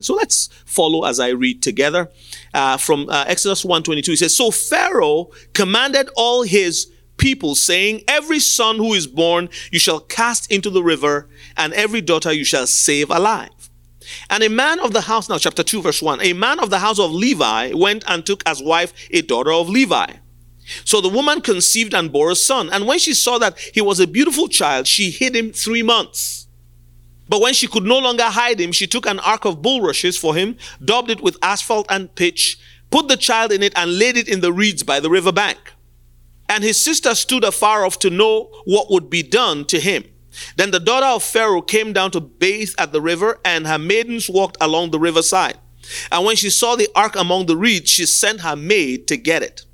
So let's follow as I read together uh, from uh, Exodus 1:22. He says, "So Pharaoh commanded all his people, saying, Every son who is born you shall cast into the river, and every daughter you shall save alive. And a man of the house, now chapter 2, verse 1, a man of the house of Levi went and took as wife a daughter of Levi. So the woman conceived and bore a son. And when she saw that he was a beautiful child, she hid him three months. But when she could no longer hide him, she took an ark of bulrushes for him, daubed it with asphalt and pitch, put the child in it, and laid it in the reeds by the river bank. And his sister stood afar off to know what would be done to him. Then the daughter of Pharaoh came down to bathe at the river, and her maidens walked along the riverside. And when she saw the ark among the reeds, she sent her maid to get it.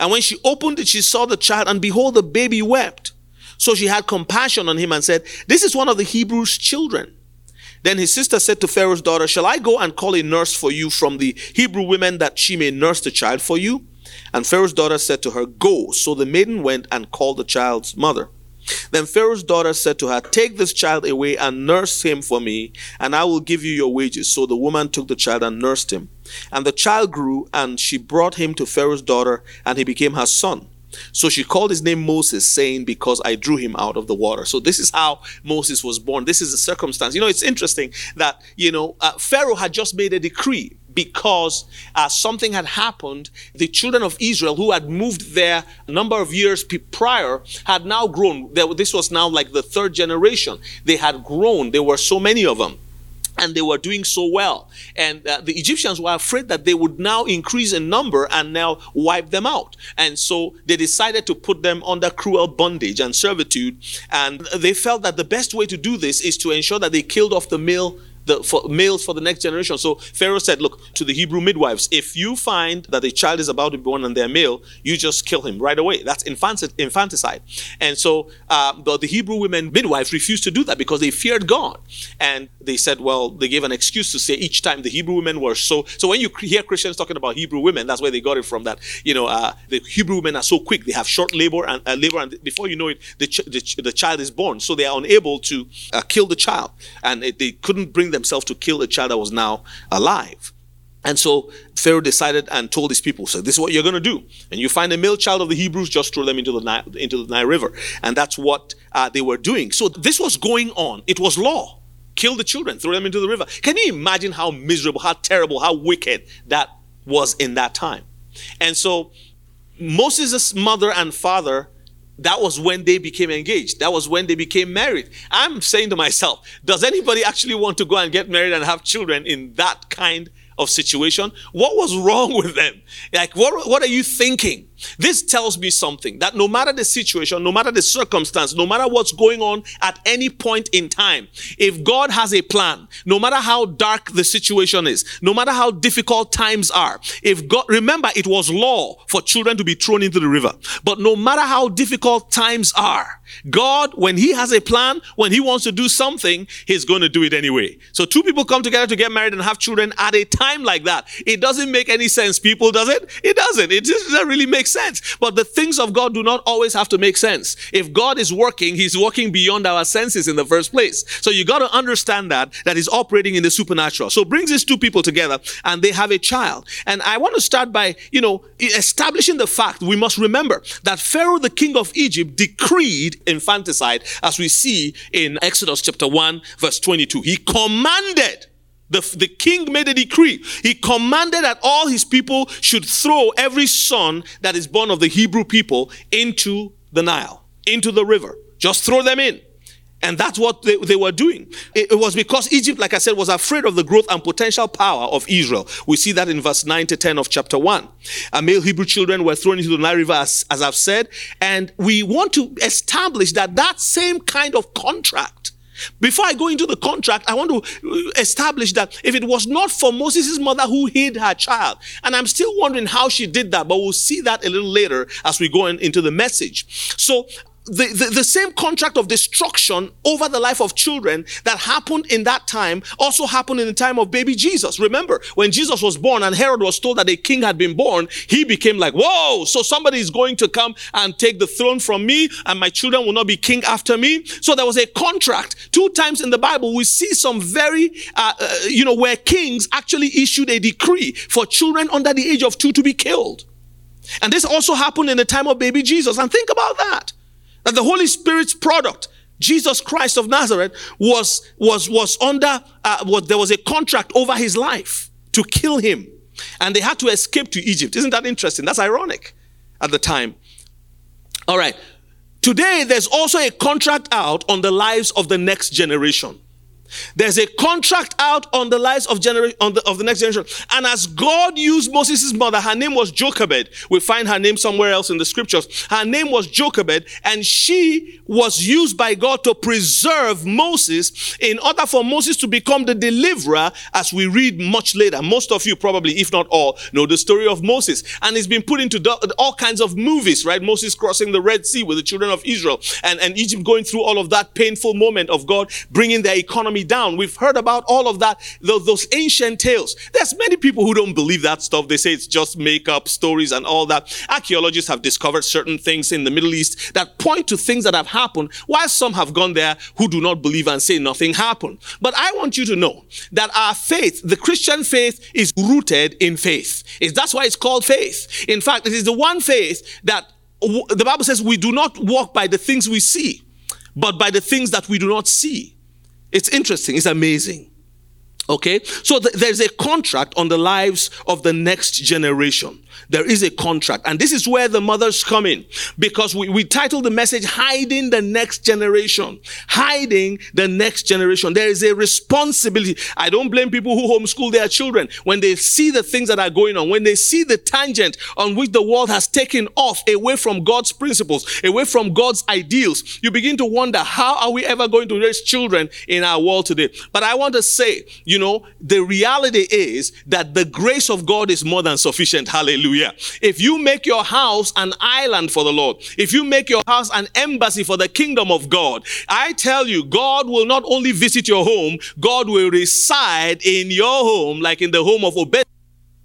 And when she opened it, she saw the child, and behold, the baby wept. So she had compassion on him and said, This is one of the Hebrews' children. Then his sister said to Pharaoh's daughter, Shall I go and call a nurse for you from the Hebrew women that she may nurse the child for you? And Pharaoh's daughter said to her, Go. So the maiden went and called the child's mother. Then Pharaoh's daughter said to her, Take this child away and nurse him for me, and I will give you your wages. So the woman took the child and nursed him. And the child grew, and she brought him to Pharaoh's daughter, and he became her son. So she called his name Moses, saying, Because I drew him out of the water. So this is how Moses was born. This is the circumstance. You know, it's interesting that, you know, uh, Pharaoh had just made a decree because uh, something had happened. The children of Israel, who had moved there a number of years prior, had now grown. This was now like the third generation. They had grown. There were so many of them and they were doing so well. And uh, the Egyptians were afraid that they would now increase in number and now wipe them out. And so they decided to put them under cruel bondage and servitude. And they felt that the best way to do this is to ensure that they killed off the male the for males for the next generation. So Pharaoh said, Look, to the Hebrew midwives, if you find that a child is about to be born and they're male, you just kill him right away. That's infanticide. And so uh, the, the Hebrew women midwives refused to do that because they feared God. And they said, Well, they gave an excuse to say each time the Hebrew women were so. So when you hear Christians talking about Hebrew women, that's where they got it from. That you know, uh, the Hebrew women are so quick; they have short labor and uh, labor, and before you know it, the, ch- the, ch- the, child is born. So they are unable to uh, kill the child, and it, they couldn't bring themselves to kill a child that was now alive. And so Pharaoh decided and told his people, so this is what you're going to do. And you find a male child of the Hebrews, just throw them into the Nile, into the Nile River. And that's what uh, they were doing. So this was going on. It was law. Kill the children, throw them into the river. Can you imagine how miserable, how terrible, how wicked that was in that time? And so Moses' mother and father that was when they became engaged. That was when they became married. I'm saying to myself, does anybody actually want to go and get married and have children in that kind of situation? What was wrong with them? Like, what, what are you thinking? This tells me something that no matter the situation, no matter the circumstance, no matter what's going on at any point in time, if God has a plan, no matter how dark the situation is, no matter how difficult times are, if God, remember it was law for children to be thrown into the river, but no matter how difficult times are, God, when He has a plan, when He wants to do something, He's going to do it anyway. So two people come together to get married and have children at a time like that. It doesn't make any sense, people, does it? It doesn't. It doesn't really make sense. But the things of God do not always have to make sense. If God is working, He's working beyond our senses in the first place. So you got to understand that, that He's operating in the supernatural. So brings these two people together and they have a child. And I want to start by, you know, establishing the fact we must remember that Pharaoh, the king of Egypt, decreed infanticide as we see in Exodus chapter 1, verse 22. He commanded the, the king made a decree. He commanded that all his people should throw every son that is born of the Hebrew people into the Nile, into the river. Just throw them in. And that's what they, they were doing. It, it, was because Egypt, like I said, was afraid of the growth and potential power of Israel. We see that in verse 9 to 10 of chapter 1. A male Hebrew children were thrown into the Nile River, as, as I've said. And we want to establish that that same kind of contract before I go into the contract, I want to establish that if it was not for Moses' mother who hid her child, and I'm still wondering how she did that, but we'll see that a little later as we go in, into the message. So the, the, the, same contract of destruction over the life of children that happened in that time also happened in the time of baby Jesus. Remember, when Jesus was born and Herod was told that a king had been born, he became like, whoa, so somebody is going to come and take the throne from me and my children will not be king after me. So there was a contract. Two times in the Bible, we see some very, uh, uh, you know, where kings actually issued a decree for children under the age of two to be killed. And this also happened in the time of baby Jesus. And think about that that the Holy Spirit's product, Jesus Christ of Nazareth, was, was, was under, uh, was, there was a contract over his life to kill him. And they had to escape to Egypt. Isn't that interesting? That's ironic at the time. All right. Today, there's also a contract out on the lives of the next generation. There's a contract out on the lives of generation on the, of the next generation. And as God used Moses' mother, her name was Jochebed. We find her name somewhere else in the scriptures. Her name was Jochebed, and she was used by God to preserve Moses in order for Moses to become the deliverer, as we read much later. Most of you probably, if not all, know the story of Moses. And it's been put into all kinds of movies, right? Moses crossing the Red Sea with the children of Israel and, and Egypt going through all of that painful moment of God bringing their economy down. We've heard about all of that, those, those ancient tales. There's many people who don't believe that stuff. They say it's just make up stories and all that. Archaeologists have discovered certain things in the Middle East that point to things that have happened, while some have gone there who do not believe and say nothing happened. But I want you to know that our faith, the Christian faith, is rooted in faith. It's, that's why it's called faith. In fact, it is the one faith that the Bible says we do not walk by the things we see, but by the things that we do not see. It's interesting. It's amazing. Okay. So th- there's a contract on the lives of the next generation. There is a contract. And this is where the mothers come in because we, we titled the message Hiding the Next Generation. Hiding the Next Generation. There is a responsibility. I don't blame people who homeschool their children when they see the things that are going on, when they see the tangent on which the world has taken off away from God's principles, away from God's ideals. You begin to wonder, how are we ever going to raise children in our world today? But I want to say, you know, the reality is that the grace of God is more than sufficient. Hallelujah. If you make your house an island for the Lord, if you make your house an embassy for the kingdom of God, I tell you, God will not only visit your home, God will reside in your home, like in the home of Obed.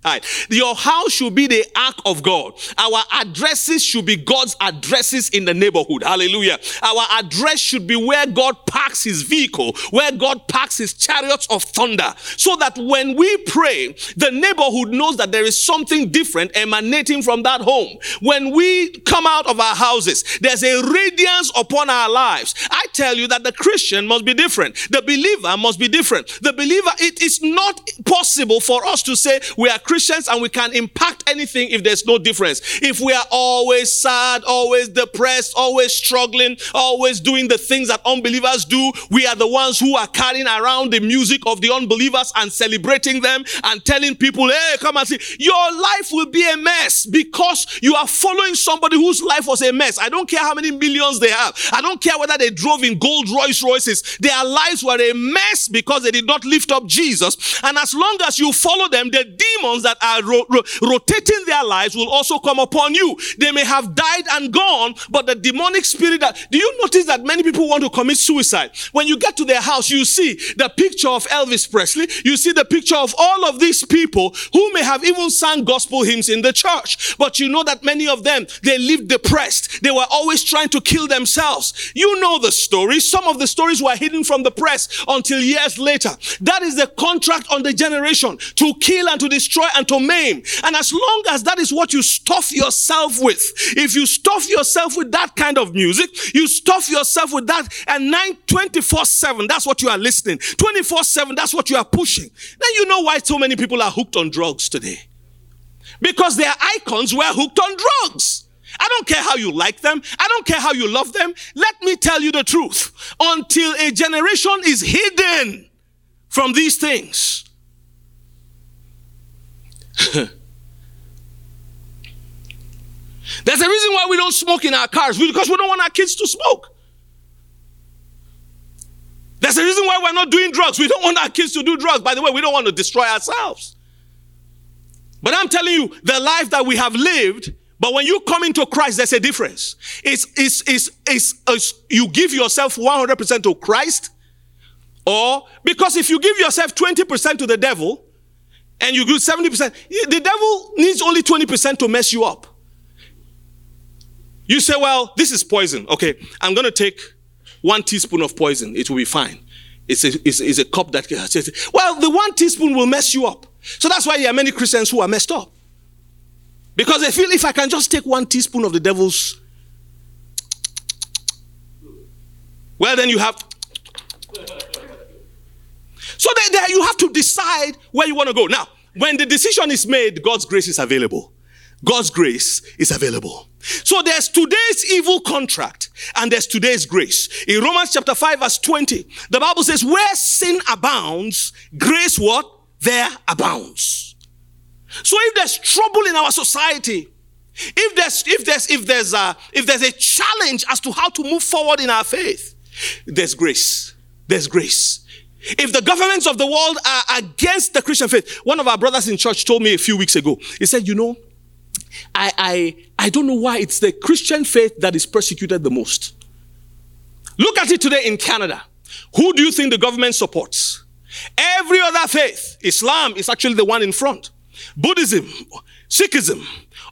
Right. Your house should be the ark of God. Our addresses should be God's addresses in the neighborhood. Hallelujah. Our address should be where God parks his vehicle, where God parks his chariots of thunder. So that when we pray, the neighborhood knows that there is something different emanating from that home. When we come out of our houses, there's a radiance upon our lives. I tell you that the Christian must be different. The believer must be different. The believer, it is not possible for us to say we are Christians and we can impact anything if there's no difference. If we are always sad, always depressed, always struggling, always doing the things that unbelievers do, we are the ones who are carrying around the music of the unbelievers and celebrating them and telling people, hey, come and see. Your life will be a mess because you are following somebody whose life was a mess. I don't care how many millions they have. I don't care whether they drove in gold Rolls Royces. Their lives were a mess because they did not lift up Jesus. And as long as you follow them, the demons that are ro- ro- rotating their lives will also come upon you. They may have died and gone, but the demonic spirit that, do you notice that many people want to commit suicide? When you get to their house, you see the picture of Elvis Presley. You see the picture of all of these people who may have even sang gospel hymns in the church. But you know that many of them, they lived depressed. They were always trying to kill themselves. You know the story. Some of the stories were hidden from the press until years later. That is the contract on the generation to kill and to destroy and to maim. And as long as that is what you stuff yourself with, if you stuff yourself with that kind of music, you stuff yourself with that and 9 24 7, that's what you are listening. 24 7, that's what you are pushing. Then you know why so many people are hooked on drugs today. Because their icons were hooked on drugs. I don't care how you like them. I don't care how you love them. Let me tell you the truth. Until a generation is hidden from these things, There's a reason why we don't smoke in our cars because we don't want our kids to smoke. There's a reason why we're not doing drugs. We don't want our kids to do drugs. By the way, we don't want to destroy ourselves. But I'm telling you, the life that we have lived But when you come into Christ, there's a difference. It's, it's, it's, it's, it's you give yourself 100% to Christ, or because if you give yourself 20% to the devil and you give 70%, the devil needs only 20% to mess you up. You say, well, this is poison. Okay, I'm going to take one teaspoon of poison. It will be fine. It's a, it's, it's a cup that, well, the one teaspoon will mess you up. So that's why there are many Christians who are messed up. Because they feel if I can just take one teaspoon of the devil's, well, then you have. So there, you have to decide where you want to go. Now, when the decision is made, God's grace is available. God's grace is available. So there's today's evil contract and there's today's grace. In Romans chapter 5 verse 20, the Bible says, where sin abounds, grace what? There abounds. So if there's trouble in our society, if there's if there's if there's a if there's a challenge as to how to move forward in our faith, there's grace. There's grace. If the governments of the world are against the Christian faith, one of our brothers in church told me a few weeks ago. He said, "You know, I I I don't know why it's the Christian faith that is persecuted the most. Look at it today in Canada. Who do you think the government supports? Every other faith, Islam is actually the one in front. Buddhism, Sikhism,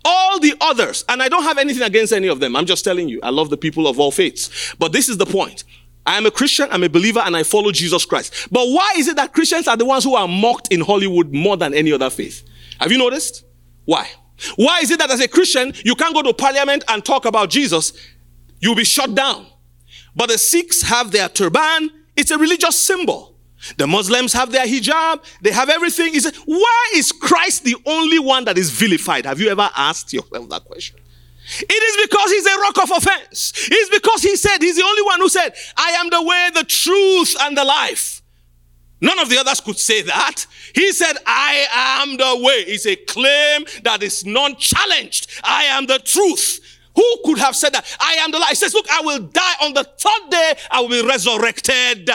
all the others, and I don't have anything against any of them. I'm just telling you, I love the people of all faiths. But this is the point. I am a Christian, I'm a believer, and I follow Jesus Christ. But why is it that Christians are the ones who are mocked in Hollywood more than any other faith? Have you noticed? Why? Why is it that as a Christian, you can't go to parliament and talk about Jesus? You'll be shut down. But the Sikhs have their turban, it's a religious symbol. The Muslims have their hijab, they have everything. Said, Why is Christ the only one that is vilified? Have you ever asked yourself that question? It is because he's a rock of offense. It's because he said, he's the only one who said, I am the way, the truth, and the life. None of the others could say that. He said, I am the way. It's a claim that is non challenged. I am the truth. Who could have said that? I am the life. He says, Look, I will die on the third day, I will be resurrected.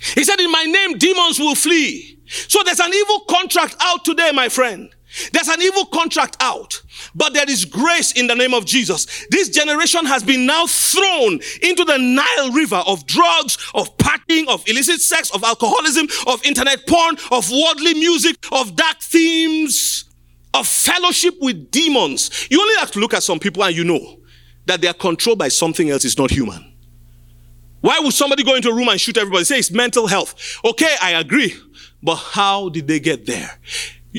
He said, In my name, demons will flee. So there's an evil contract out today, my friend. There's an evil contract out, but there is grace in the name of Jesus. This generation has been now thrown into the Nile River of drugs, of partying, of illicit sex, of alcoholism, of internet porn, of worldly music, of dark themes, of fellowship with demons. You only have to look at some people and you know that they are controlled by something else, it's not human. Why would somebody go into a room and shoot everybody? Say it's mental health. Okay, I agree. But how did they get there?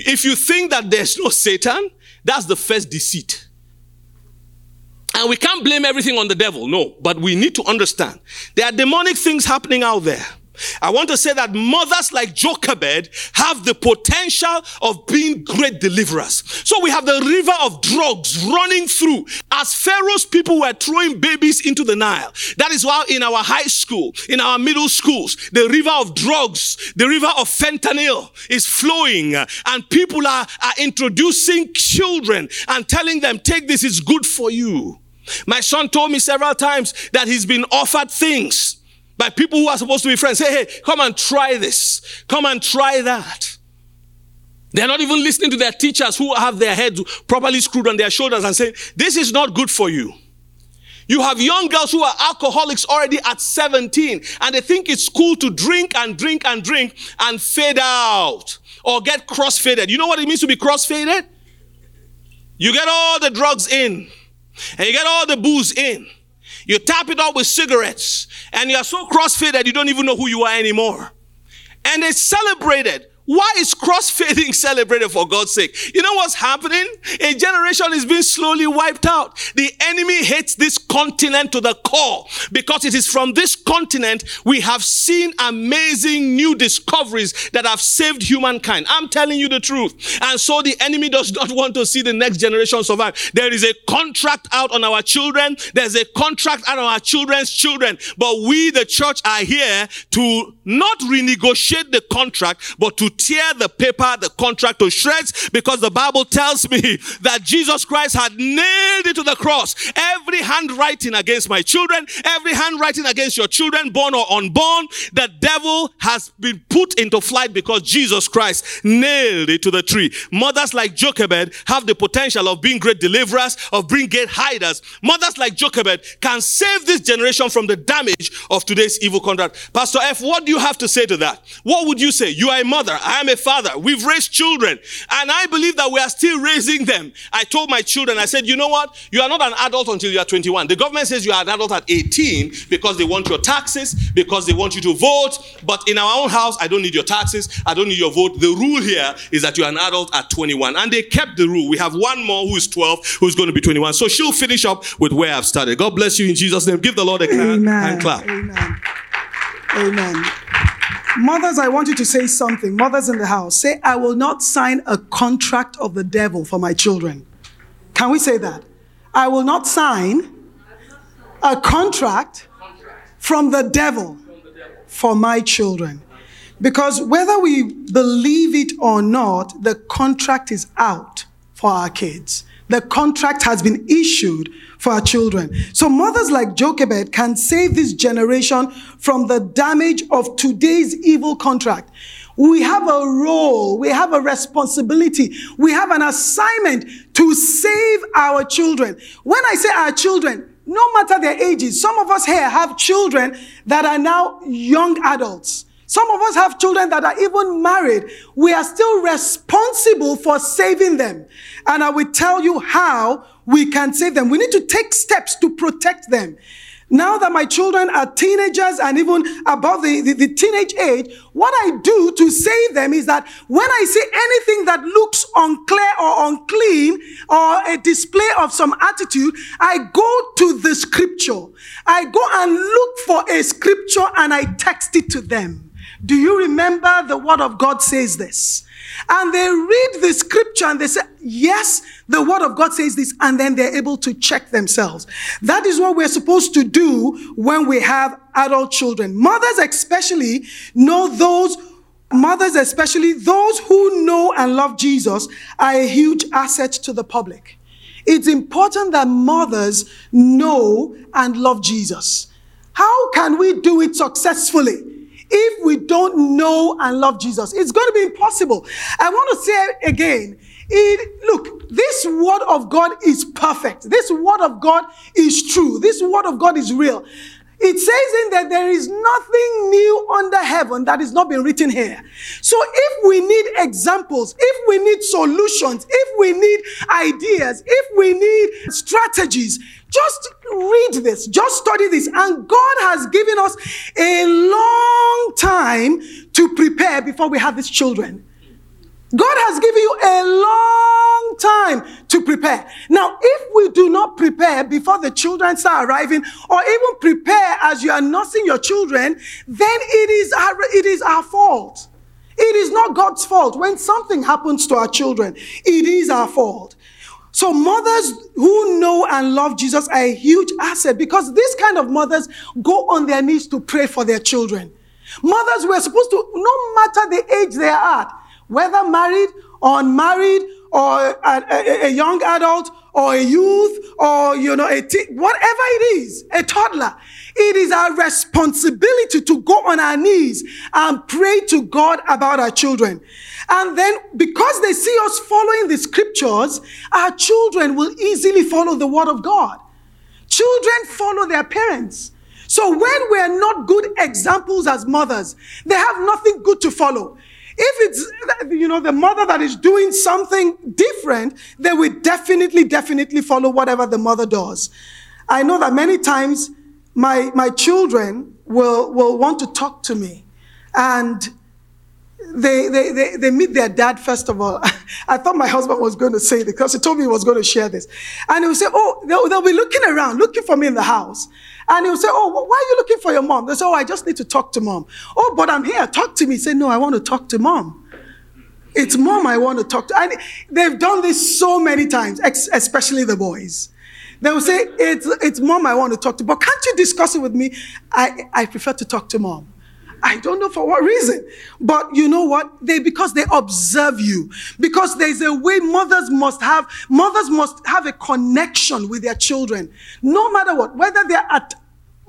If you think that there's no Satan, that's the first deceit. And we can't blame everything on the devil, no. But we need to understand there are demonic things happening out there. I want to say that mothers like Jochebed have the potential of being great deliverers. So we have the river of drugs running through. As Pharaoh's people were throwing babies into the Nile. That is why in our high school, in our middle schools, the river of drugs, the river of fentanyl is flowing uh, and people are, are introducing children and telling them, take this, it's good for you. My son told me several times that he's been offered things by people who are supposed to be friends. Hey, hey, come and try this. Come and try that. They're not even listening to their teachers who have their heads properly screwed on their shoulders and saying, this is not good for you. You have young girls who are alcoholics already at 17 and they think it's cool to drink and drink and drink and fade out or get cross-faded. You know what it means to be cross-faded? You get all the drugs in and you get all the booze in. You tap it up with cigarettes and you're so cross-faded you don't even know who you are anymore. And they celebrated why is cross-fading celebrated for God's sake? You know what's happening? A generation is being slowly wiped out. The enemy hates this continent to the core because it is from this continent we have seen amazing new discoveries that have saved humankind. I'm telling you the truth. And so the enemy does not want to see the next generation survive. There is a contract out on our children. There's a contract out on our children's children. But we, the church, are here to not renegotiate the contract, but to tear the paper, the contract to shreds because the Bible tells me that Jesus Christ had nailed it to the cross. Every handwriting against my children, every handwriting against your children, born or unborn, the devil has been put into flight because Jesus Christ nailed it to the tree. Mothers like Jochebed have the potential of being great deliverers, of being great hiders. Mothers like Jochebed can save this generation from the damage of today's evil contract. Pastor F, what do you have to say to that? What would you say? You are a mother. I am a father. We've raised children. And I believe that we are still raising them. I told my children, I said, you know what? You are not an adult until you are 21. The government says you are an adult at 18 because they want your taxes, because they want you to vote. But in our own house, I don't need your taxes. I don't need your vote. The rule here is that you are an adult at 21. And they kept the rule. We have one more who is 12 who's going to be 21. So she'll finish up with where I've started. God bless you in Jesus' name. Give the Lord a clap and clap. Amen. Amen. Mothers, I want you to say something. Mothers in the house, say, I will not sign a contract of the devil for my children. Can we say that? I will not sign a contract from the devil for my children. Because whether we believe it or not, the contract is out for our kids. The contract has been issued for our children. So mothers like Jochebed can save this generation from the damage of today's evil contract. We have a role, we have a responsibility, we have an assignment to save our children. When I say our children, no matter their ages, some of us here have children that are now young adults. Some of us have children that are even married. We are still responsible for saving them. And I will tell you how we can save them. We need to take steps to protect them. Now that my children are teenagers and even above the, the, the, teenage age, what I do to save them is that when I see anything that looks unclear or unclean or a display of some attitude, I go to the scripture. I go and look for a scripture and I text it to them. Do you remember the word of God says this? And they read the scripture and they say, yes, the word of God says this. And then they're able to check themselves. That is what we're supposed to do when we have adult children. Mothers especially know those Mothers, especially those who know and love Jesus, are a huge asset to the public. It's important that mothers know and love Jesus. How can we do it successfully? If we don't know and love Jesus. It's going to be impossible. I want to say again, it, look, this word of God is perfect. This word of God is true. This word of God is real. It says in that there is nothing new under heaven that is not been written here. So if we need examples, if we need solutions, if we need ideas, if we need strategies, just read this, just study this. And God has given us a long time to prepare before we have these children. God has given you a long time to prepare. Now, if we do not prepare before the children start arriving, or even prepare as you are nursing your children, then it is our, it is our fault. It is not God's fault. When something happens to our children, it is our fault. So mothers who know and love Jesus are a huge asset because these kind of mothers go on their knees to pray for their children. Mothers were supposed to, no matter the age they are at, whether married or unmarried or a, a, a young adult or a youth or, you know, a teen, whatever it is, a toddler, it is our responsibility to go on our knees and pray to God about our children. And then because they see us following the scriptures, our children will easily follow the word of God. Children follow their parents. So when we are not good examples as mothers, they have nothing good to follow. If it's, you know, the mother that is doing something different, they will definitely, definitely follow whatever the mother does. I know that many times my, my children will, will want to talk to me and they, they, they, they meet their dad first of all. I thought my husband was going to say this because he told me he was going to share this. And he would say, Oh, they'll, they'll be looking around, looking for me in the house. And he would say, Oh, why are you looking for your mom? They say, Oh, I just need to talk to mom. Oh, but I'm here. Talk to me. Say, No, I want to talk to mom. It's mom I want to talk to. And they've done this so many times, especially the boys. They will say, it's, it's mom I want to talk to, but can't you discuss it with me? I, I prefer to talk to mom. I don't know for what reason. But you know what? They because they observe you. Because there's a way mothers must have, mothers must have a connection with their children. No matter what, whether they're at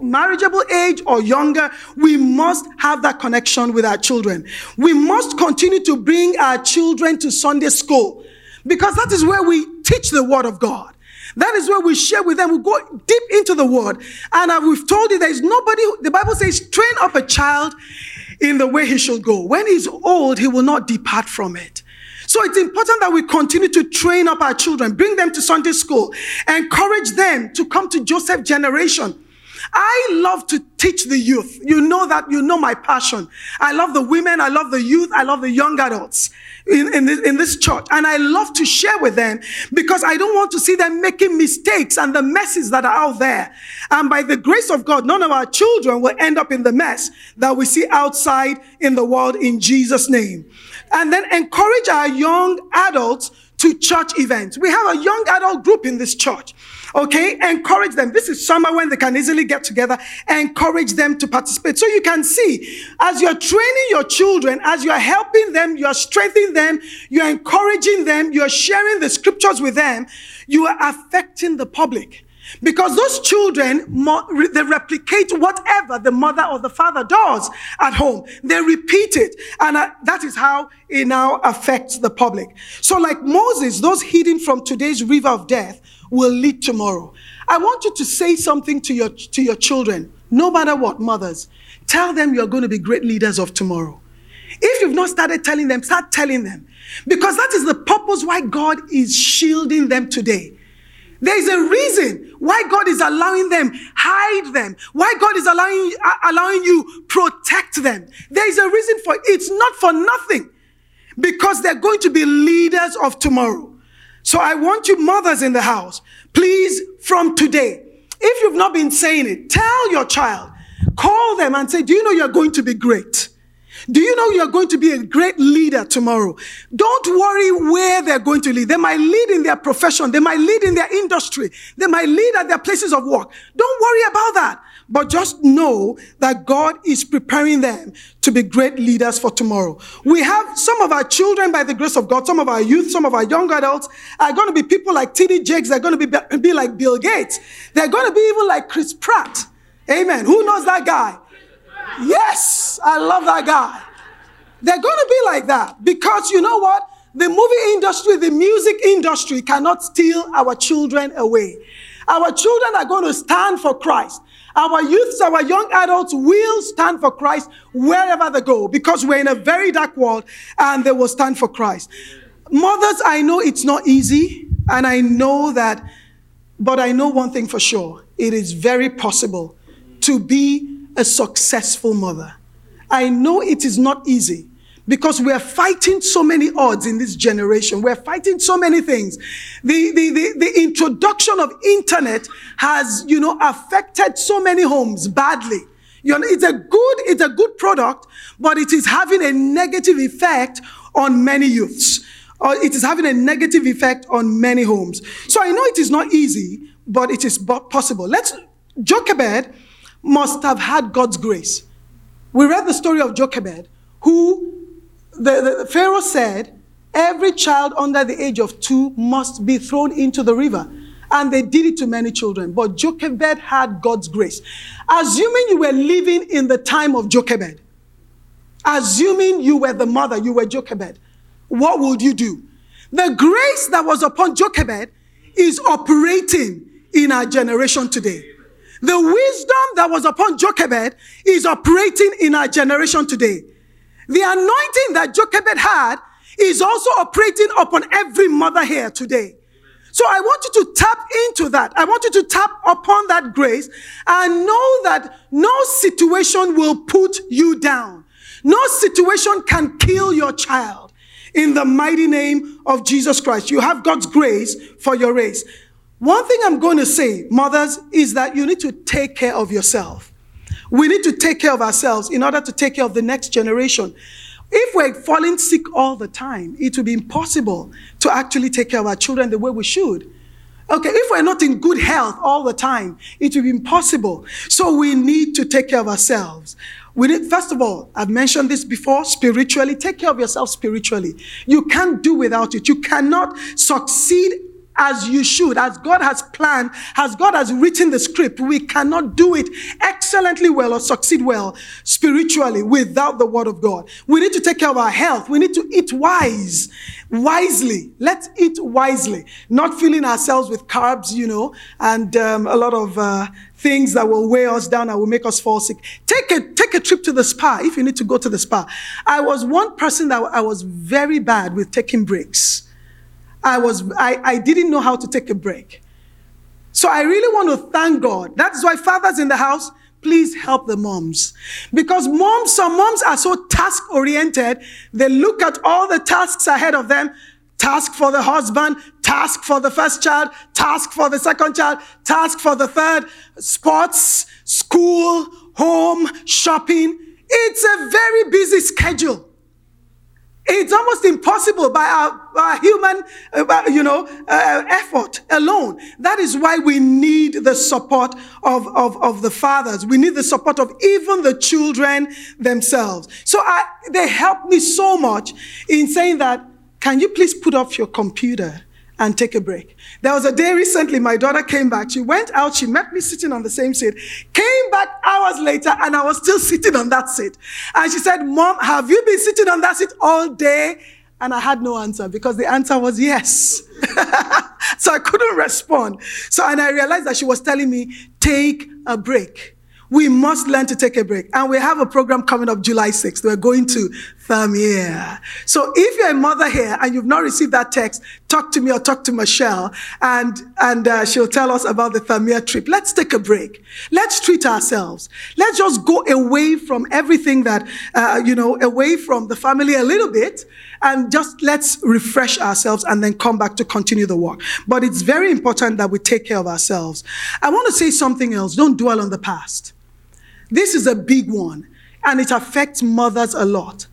marriageable age or younger, we must have that connection with our children. We must continue to bring our children to Sunday school because that is where we teach the word of God. That is where we share with them. We go deep into the word. And uh, we've told you there is nobody, the Bible says, train up a child in the way he should go. When he's old, he will not depart from it. So it's important that we continue to train up our children, bring them to Sunday school, encourage them to come to Joseph generation. I love to teach the youth. You know that, you know my passion. I love the women, I love the youth, I love the young adults in, in, this, in this church. And I love to share with them because I don't want to see them making mistakes and the messes that are out there. And by the grace of God, none of our children will end up in the mess that we see outside in the world in Jesus' name. And then encourage our young adults to church events. We have a young adult group in this church. Okay, encourage them. This is summer when they can easily get together. Encourage them to participate. So you can see, as you're training your children, as you're helping them, you're strengthening them, you're encouraging them, you're sharing the scriptures with them, you are affecting the public. Because those children, they replicate whatever the mother or the father does at home. They repeat it. And uh, that is how it now affects the public. So like Moses, those hidden from today's river of death will lead tomorrow. I want you to say something to your, to your children, no matter what, mothers. Tell them you're going to be great leaders of tomorrow. If you've not started telling them, start telling them. Because that is the purpose why God is shielding them today. There is a reason why God is allowing them, hide them, why God is allowing, allowing you protect them. There is a reason for it. It's not for nothing. Because they're going to be leaders of tomorrow. So I want you mothers in the house, please from today, if you've not been saying it, tell your child, call them and say, do you know you're going to be great? Do you know you're going to be a great leader tomorrow? Don't worry where they're going to lead. They might lead in their profession. They might lead in their industry. They might lead at their places of work. Don't worry about that. But just know that God is preparing them to be great leaders for tomorrow. We have some of our children, by the grace of God, some of our youth, some of our young adults are going to be people like T.D. Jakes. They're going to be, be like Bill Gates. They're going to be even like Chris Pratt. Amen. Who knows that guy? Yes, I love that guy. They're going to be like that because you know what? The movie industry, the music industry cannot steal our children away. Our children are going to stand for Christ. Our youths, our young adults will stand for Christ wherever they go because we're in a very dark world and they will stand for Christ. Mothers, I know it's not easy and I know that, but I know one thing for sure. It is very possible to be a successful mother. I know it is not easy because we're fighting so many odds in this generation. We're fighting so many things. The, the, the, the, introduction of internet has, you know, affected so many homes badly. You know, it's a good, it's a good product, but it is having a negative effect on many youths. Or it is having a negative effect on many homes. So I know it is not easy, but it is possible. Let's, Jochebed must have had God's grace. We read the story of Jochebed, who the, the, Pharaoh said, every child under the age of two must be thrown into the river. And they did it to many children. But Jochebed had God's grace. Assuming you were living in the time of Jochebed, assuming you were the mother, you were Jochebed, what would you do? The grace that was upon Jochebed is operating in our generation today. The wisdom that was upon Jochebed is operating in our generation today. The anointing that Jochebed had is also operating upon every mother here today. So I want you to tap into that. I want you to tap upon that grace and know that no situation will put you down. No situation can kill your child. In the mighty name of Jesus Christ, you have God's grace for your race. One thing I'm going to say, mothers, is that you need to take care of yourself. We need to take care of ourselves in order to take care of the next generation. If we're falling sick all the time, it will be impossible to actually take care of our children the way we should. Okay, if we're not in good health all the time, it will be impossible. So we need to take care of ourselves. we need, first of all, I've mentioned this before, spiritually, take care of yourself spiritually. You can't do without it. You cannot succeed as you should, as God has planned, as God has written the script. We cannot do it excellently well or succeed well spiritually without the word of God. We need to take care of our health. We need to eat wise, wisely. Let's eat wisely, not filling ourselves with carbs, you know, and um, a lot of uh, things that will weigh us down and will make us fall sick. Take a, take a trip to the spa if you need to go to the spa. I was one person that I was very bad with taking breaks. I was, I, I didn't know how to take a break. So I really want to thank God. That's why fathers in the house, please help the moms. Because moms, some moms are so task oriented. They look at all the tasks ahead of them. Task for the husband, task for the first child, task for the second child, task for the third, sports, school, home, shopping. It's a very busy schedule. It's almost impossible by our, our human, uh, you know, uh, effort alone. That is why we need the support of, of, of the fathers. We need the support of even the children themselves. So I, they helped me so much in saying that, can you please put off your computer and take a break. There was a day recently, my daughter came back. She went out, she met me sitting on the same seat, came back hours later, and I was still sitting on that seat. And she said, Mom, have you been sitting on that seat all day? And I had no answer because the answer was yes. so I couldn't respond. So, and I realized that she was telling me, take a break. We must learn to take a break. And we have a program coming up July 6th. We're going to Thamir. So if you're a mother here and you've not received that text, talk to me or talk to Michelle and, and uh, she'll tell us about the Thamir trip. Let's take a break. Let's treat ourselves. Let's just go away from everything that, uh, you know, away from the family a little bit and just let's refresh ourselves and then come back to continue the work. But it's very important that we take care of ourselves. I want to say something else. Don't dwell on the past. This is a big one, and it affects mothers a lot.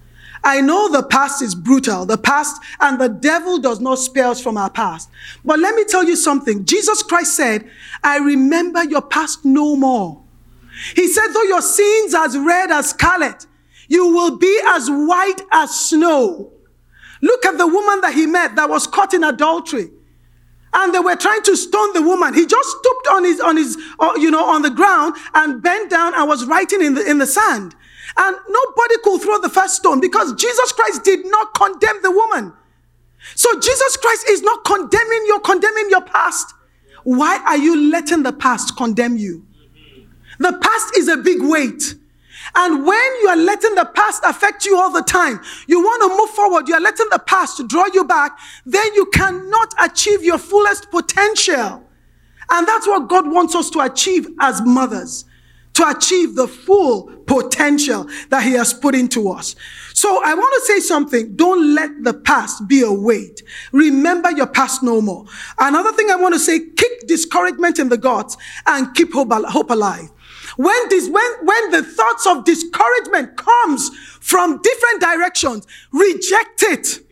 I know the past is brutal, the past, and the devil does not spare us from our past. But let me tell you something. Jesus Christ said, I remember your past no more. He said, though your sins as red as scarlet, you will be as white as snow. Look at the woman that he met that was caught in adultery and they were trying to stone the woman. He just stooped on his, on his, uh, you know, on the ground and bent down and was writing in the, in the sand. And nobody could throw the first stone because Jesus Christ did not condemn the woman. So Jesus Christ is not condemning you, condemning your past. Why are you letting the past condemn you? The past is a big weight. And when you are letting the past affect you all the time, you want to move forward, you are letting the past draw you back, then you cannot achieve your fullest potential. And that's what God wants us to achieve as mothers, to achieve the full potential that He has put into us. So I want to say something. Don't let the past be a weight. Remember your past no more. Another thing I want to say, kick discouragement in the guts and keep hope, hope alive. When this, when, when the thoughts of discouragement comes from different directions, reject it.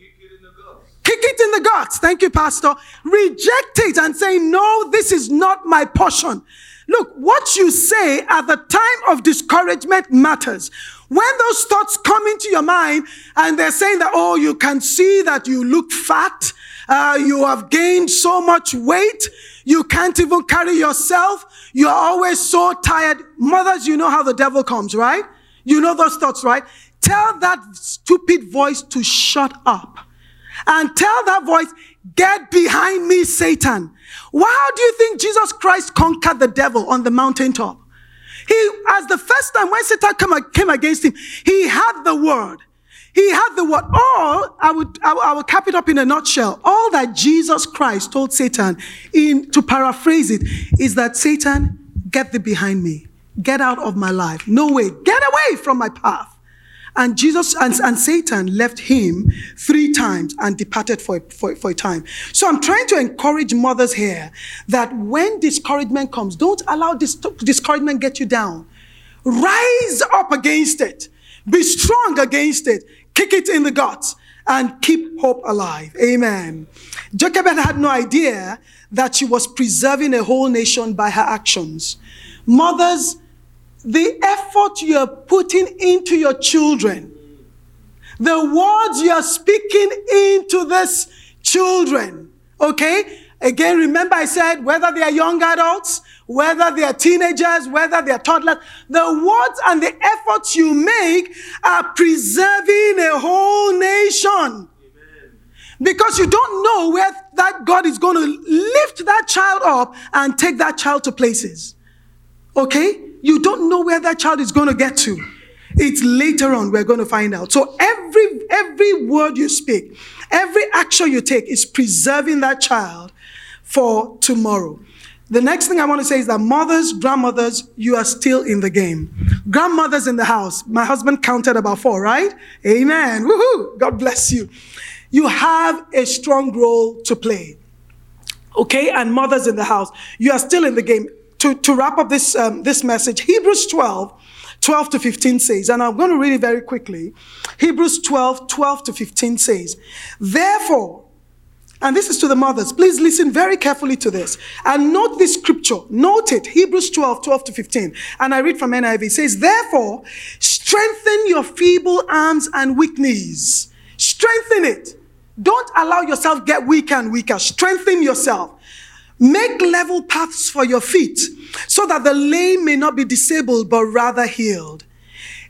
Kick it in the guts. Thank you, Pastor. Reject it and say, no, this is not my portion. Look, what you say at the time of discouragement matters. When those thoughts come into your mind and they're saying that, oh, you can see that you look fat, uh, you have gained so much weight, you can't even carry yourself. You're always so tired. Mothers, you know how the devil comes, right? You know those thoughts, right? Tell that stupid voice to shut up. And tell that voice, get behind me, Satan. Why do you think Jesus Christ conquered the devil on the mountaintop? He, as the first time when Satan came against him, he had the word. He had the word. All, I would, I will cap it up in a nutshell. All that Jesus Christ told Satan, in, to paraphrase it, is that Satan, get thee behind me. Get out of my life. No way. Get away from my path. And Jesus and, and, Satan left him three times and departed for, for, for a time. So I'm trying to encourage mothers here that when discouragement comes, don't allow this discouragement get you down. Rise up against it. Be strong against it kick it in the guts, and keep hope alive. Amen. Jochebed had no idea that she was preserving a whole nation by her actions. Mothers, the effort you're putting into your children, the words you're speaking into these children, okay? Again, remember I said whether they are young adults, whether they are teenagers, whether they are toddlers, the words and the efforts you make are preserving a whole nation. Because you don't know where that God is going to lift that child up and take that child to places. Okay? You don't know where that child is going to get to. It's later on we're going to find out. So every every word you speak, every action you take is preserving that child for tomorrow. The next thing I want to say is that mothers, grandmothers, you are still in the game. Grandmothers in the house. My husband counted about four, right? Amen. Woohoo! God bless you. You have a strong role to play. Okay, and mothers in the house, you are still in the game. To, to wrap up this, um, this message, Hebrews 12, 12 to 15 says, and I'm going to read it very quickly. Hebrews 12, 12 to 15 says, Therefore, and this is to the mothers, please listen very carefully to this. And note this scripture. Note it. Hebrews 12, 12 to 15. And I read from NIV. It says, Therefore, strengthen your feeble arms and weak knees. Strengthen it. Don't allow yourself get weaker and weaker. Strengthen yourself. Make level paths for your feet so that the lame may not be disabled but rather healed.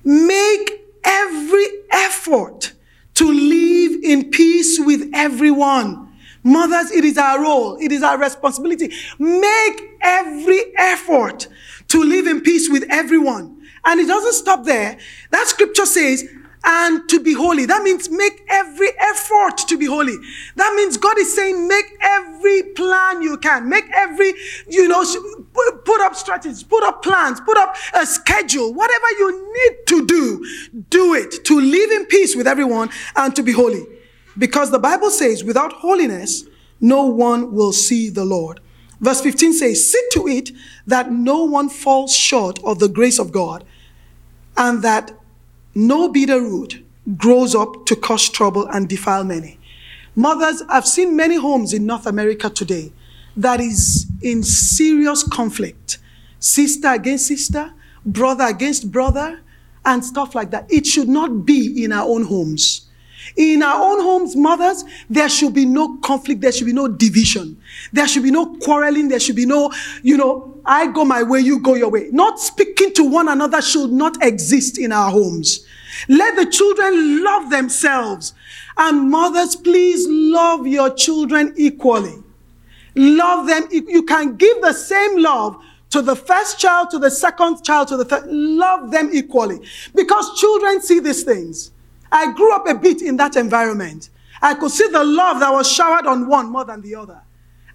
Make every effort to live in peace with everyone. Mothers, it is our role, it is our responsibility. Make every effort to live in peace with everyone. And it doesn't stop there. That scripture says, and to be holy. That means make every effort to be holy. That means God is saying make every plan you can. Make every, you know, put up strategies, put up plans, put up a schedule. Whatever you need to do, do it to live in peace with everyone and to be holy. Because the Bible says without holiness, no one will see the Lord. Verse 15 says, See to it that no one falls short of the grace of God and that no bitter root grows up to cause trouble and defile many. Mothers, I've seen many homes in North America today that is in serious conflict. Sister against sister, brother against brother, and stuff like that. It should not be in our own homes. In our own homes, mothers, there should be no conflict, there should be no division, there should be no quarreling, there should be no, you know, I go my way, you go your way. Not speaking to one another should not exist in our homes. Let the children love themselves. And mothers, please love your children equally. Love them. You can give the same love to the first child, to the second child, to the third. Love them equally. Because children see these things. I grew up a bit in that environment. I could see the love that was showered on one more than the other.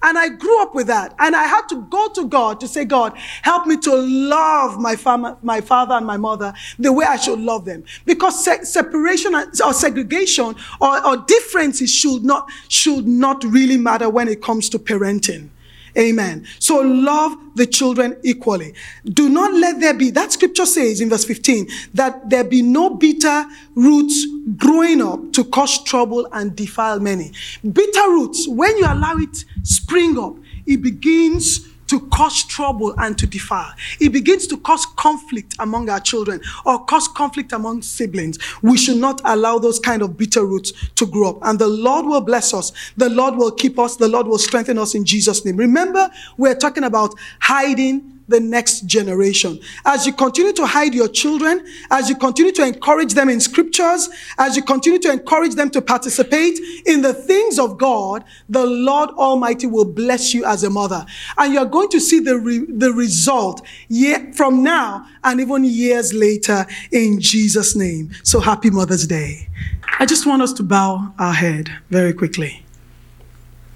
And I grew up with that. And I had to go to God to say, God, help me to love my, fam- my father and my mother the way I should love them. Because se- separation or segregation or, or differences should not, should not really matter when it comes to parenting. Amen. So love the children equally. Do not let there be, that scripture says in verse 15, that there be no bitter roots growing up to cause trouble and defile many. Bitter roots, when you allow it spring up, it begins to cause trouble and to defile. It begins to cause conflict among our children or cause conflict among siblings. We should not allow those kind of bitter roots to grow up. And the Lord will bless us. The Lord will keep us. The Lord will strengthen us in Jesus' name. Remember, we're talking about hiding the next generation. As you continue to hide your children, as you continue to encourage them in scriptures, as you continue to encourage them to participate in the things of God, the Lord Almighty will bless you as a mother. And you're going to see the, re- the result from now and even years later in Jesus' name. So happy Mother's Day. I just want us to bow our head very quickly.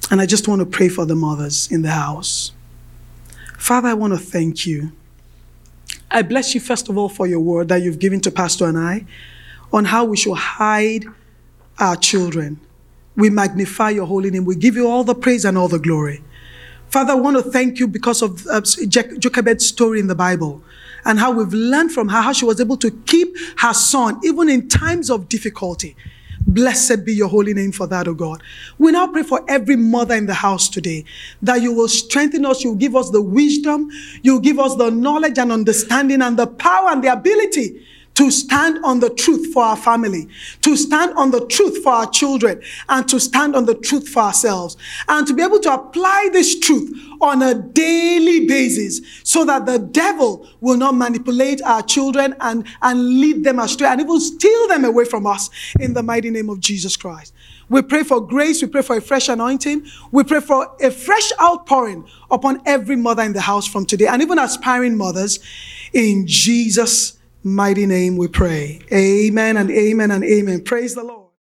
And I just want to pray for the mothers in the house. Father, I want to thank you. I bless you, first of all, for your word that you've given to Pastor and I on how we should hide our children. We magnify your holy name. We give you all the praise and all the glory. Father, I want to thank you because of uh, Jochebed's story in the Bible and how we've learned from her how she was able to keep her son even in times of difficulty. Blessed be your holy name for that, O God. We now pray for every mother in the house today that you will strengthen us, you'll give us the wisdom, you'll give us the knowledge and understanding and the power and the ability to stand on the truth for our family, to stand on the truth for our children, and to stand on the truth for ourselves, and to be able to apply this truth on a daily basis so that the devil will not manipulate our children and, and lead them astray and even steal them away from us in the mighty name of Jesus Christ. We pray for grace. We pray for a fresh anointing. We pray for a fresh outpouring upon every mother in the house from today and even aspiring mothers in Jesus' mighty name we pray. Amen and amen and amen. Praise the Lord.